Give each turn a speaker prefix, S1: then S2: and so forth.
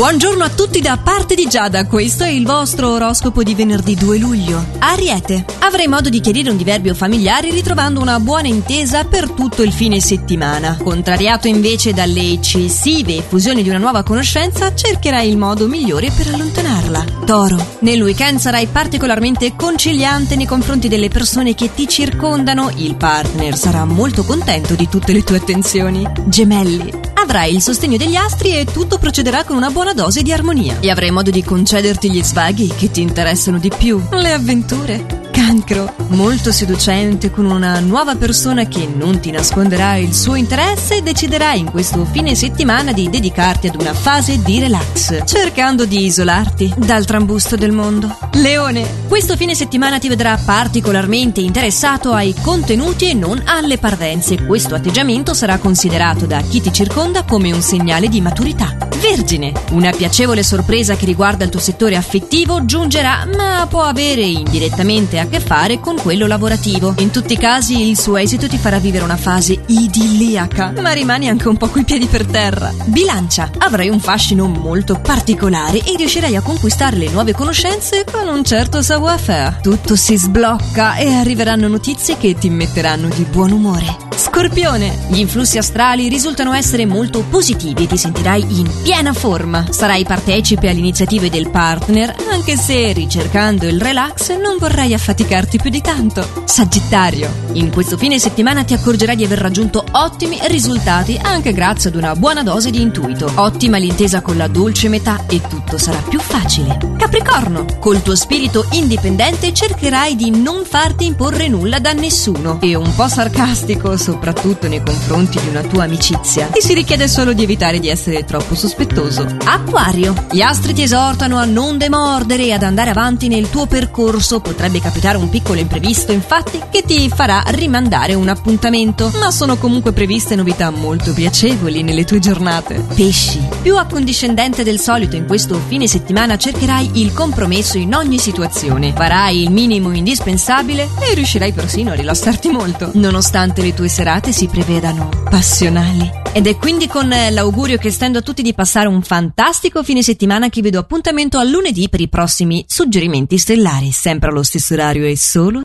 S1: Buongiorno a tutti da parte di Giada, questo è il vostro oroscopo di venerdì 2 luglio. Ariete, avrai modo di chiarire un diverbio familiare ritrovando una buona intesa per tutto il fine settimana. Contrariato invece dalle eccessive effusioni di una nuova conoscenza, cercherai il modo migliore per allontanarla. Toro, nel weekend sarai particolarmente conciliante nei confronti delle persone che ti circondano, il partner sarà molto contento di tutte le tue attenzioni. Gemelli, avrai il sostegno degli astri e tutto procederà con una buona dose di armonia. E avrai modo di concederti gli svaghi che ti interessano di più, le avventure. Cancro, molto seducente con una nuova persona che non ti nasconderà il suo interesse e deciderai in questo fine settimana di dedicarti ad una fase di relax, cercando di isolarti dal trambusto del mondo. Leone, questo fine settimana ti vedrà particolarmente interessato ai contenuti e non alle parvenze. Questo atteggiamento sarà considerato da chi ti circonda come un segnale di maturità. Vergine, una piacevole sorpresa che riguarda il tuo settore affettivo giungerà, ma può avere indirettamente a che fare con quello lavorativo. In tutti i casi il suo esito ti farà vivere una fase idilliaca, ma rimani anche un po' coi piedi per terra. Bilancia, avrai un fascino molto particolare e riuscirai a conquistare le nuove conoscenze con un certo savoir-faire. Tutto si sblocca e arriveranno notizie che ti metteranno di buon umore. Scorpione, gli influssi astrali risultano essere molto positivi e ti sentirai in piena forma. Sarai partecipe alle iniziative del partner, anche se ricercando il relax non vorrai affaticarti più di tanto. Sagittario, in questo fine settimana ti accorgerai di aver raggiunto ottimi risultati anche grazie ad una buona dose di intuito. Ottima l'intesa con la dolce metà e tutto sarà più facile. Capricorno, col tuo spirito indipendente cercherai di non farti imporre nulla da nessuno e un po' sarcastico soprattutto nei confronti di una tua amicizia, ti si richiede solo di evitare di essere troppo sospettoso. Acquario, gli astri ti esortano a non demordere e ad andare avanti nel tuo percorso. Potrebbe capitare un piccolo imprevisto, infatti, che ti farà rimandare un appuntamento, ma sono comunque previste novità molto piacevoli nelle tue giornate. Pesci, più accondiscendente del solito in questo fine settimana cercherai il compromesso in ogni situazione. Farai il minimo indispensabile e riuscirai persino a rilassarti molto, nonostante le tue serate si prevedano passionali. Ed è quindi con l'augurio che stendo a tutti di passare un fantastico fine settimana che vi do appuntamento a lunedì per i prossimi suggerimenti stellari, sempre allo stesso orario e solo